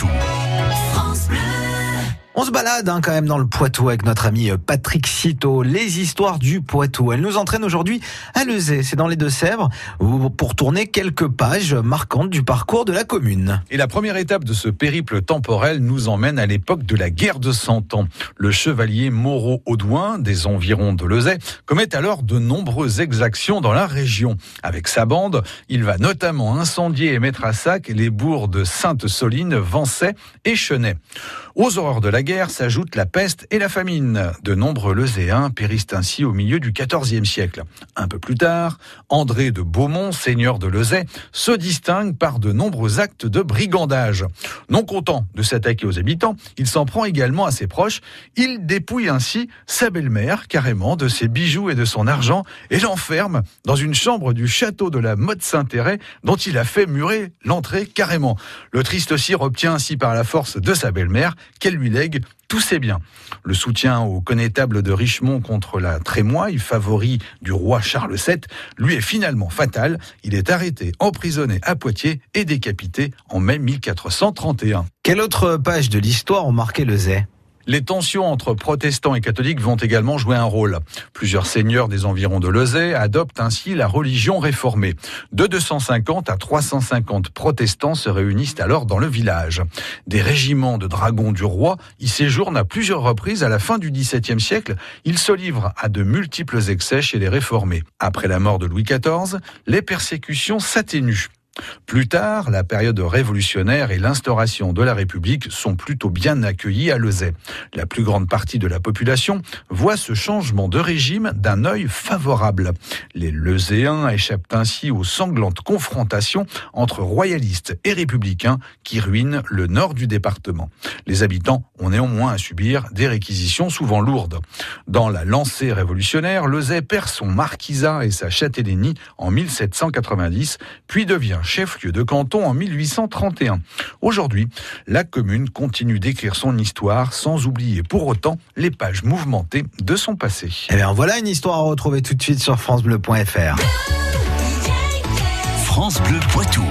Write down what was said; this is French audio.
Poitou. On se balade hein, quand même dans le Poitou avec notre ami euh, Patrick Citeau. Les histoires du Poitou. Elle nous entraîne aujourd'hui à Lezay, c'est dans les Deux-Sèvres, pour tourner quelques pages marquantes du parcours de la commune. Et la première étape de ce périple temporel nous emmène à l'époque de la guerre de Cent Ans. Le chevalier Moreau Audouin, des environs de Lezay, commet alors de nombreuses exactions dans la région. Avec sa bande, il va notamment incendier et mettre à sac les bourgs de Sainte-Soline, Vancey et Chenet. Aux horreurs de la guerre s'ajoutent la peste et la famine. De nombreux Lezéens périssent ainsi au milieu du XIVe siècle. Un peu plus tard, André de Beaumont, seigneur de Lezay, se distingue par de nombreux actes de brigandage. Non content de s'attaquer aux habitants, il s'en prend également à ses proches. Il dépouille ainsi sa belle-mère carrément de ses bijoux et de son argent et l'enferme dans une chambre du château de la Motte Saint-Héré dont il a fait murer l'entrée carrément. Le triste sire obtient ainsi par la force de sa belle-mère qu'elle lui lègue tous ses biens. Le soutien au connétable de Richemont contre la Trémoille, favori du roi Charles VII, lui est finalement fatal. Il est arrêté, emprisonné à Poitiers et décapité en mai 1431. Quelle autre page de l'histoire ont marqué le Zay? Les tensions entre protestants et catholiques vont également jouer un rôle. Plusieurs seigneurs des environs de Lezay adoptent ainsi la religion réformée. De 250 à 350 protestants se réunissent alors dans le village. Des régiments de dragons du roi y séjournent à plusieurs reprises à la fin du XVIIe siècle. Ils se livrent à de multiples excès chez les réformés. Après la mort de Louis XIV, les persécutions s'atténuent. Plus tard, la période révolutionnaire et l'instauration de la République sont plutôt bien accueillis à Lezay. La plus grande partie de la population voit ce changement de régime d'un œil favorable. Les Lezéens échappent ainsi aux sanglantes confrontations entre royalistes et républicains qui ruinent le nord du département. Les habitants ont néanmoins à subir des réquisitions souvent lourdes. Dans la lancée révolutionnaire, Lezay perd son marquisat et sa châtellenie en 1790, puis devient chef-lieu de canton en 1831. Aujourd'hui, la commune continue d'écrire son histoire sans oublier pour autant les pages mouvementées de son passé. Et eh bien voilà une histoire à retrouver tout de suite sur francebleu.fr. France Bleu Poitou.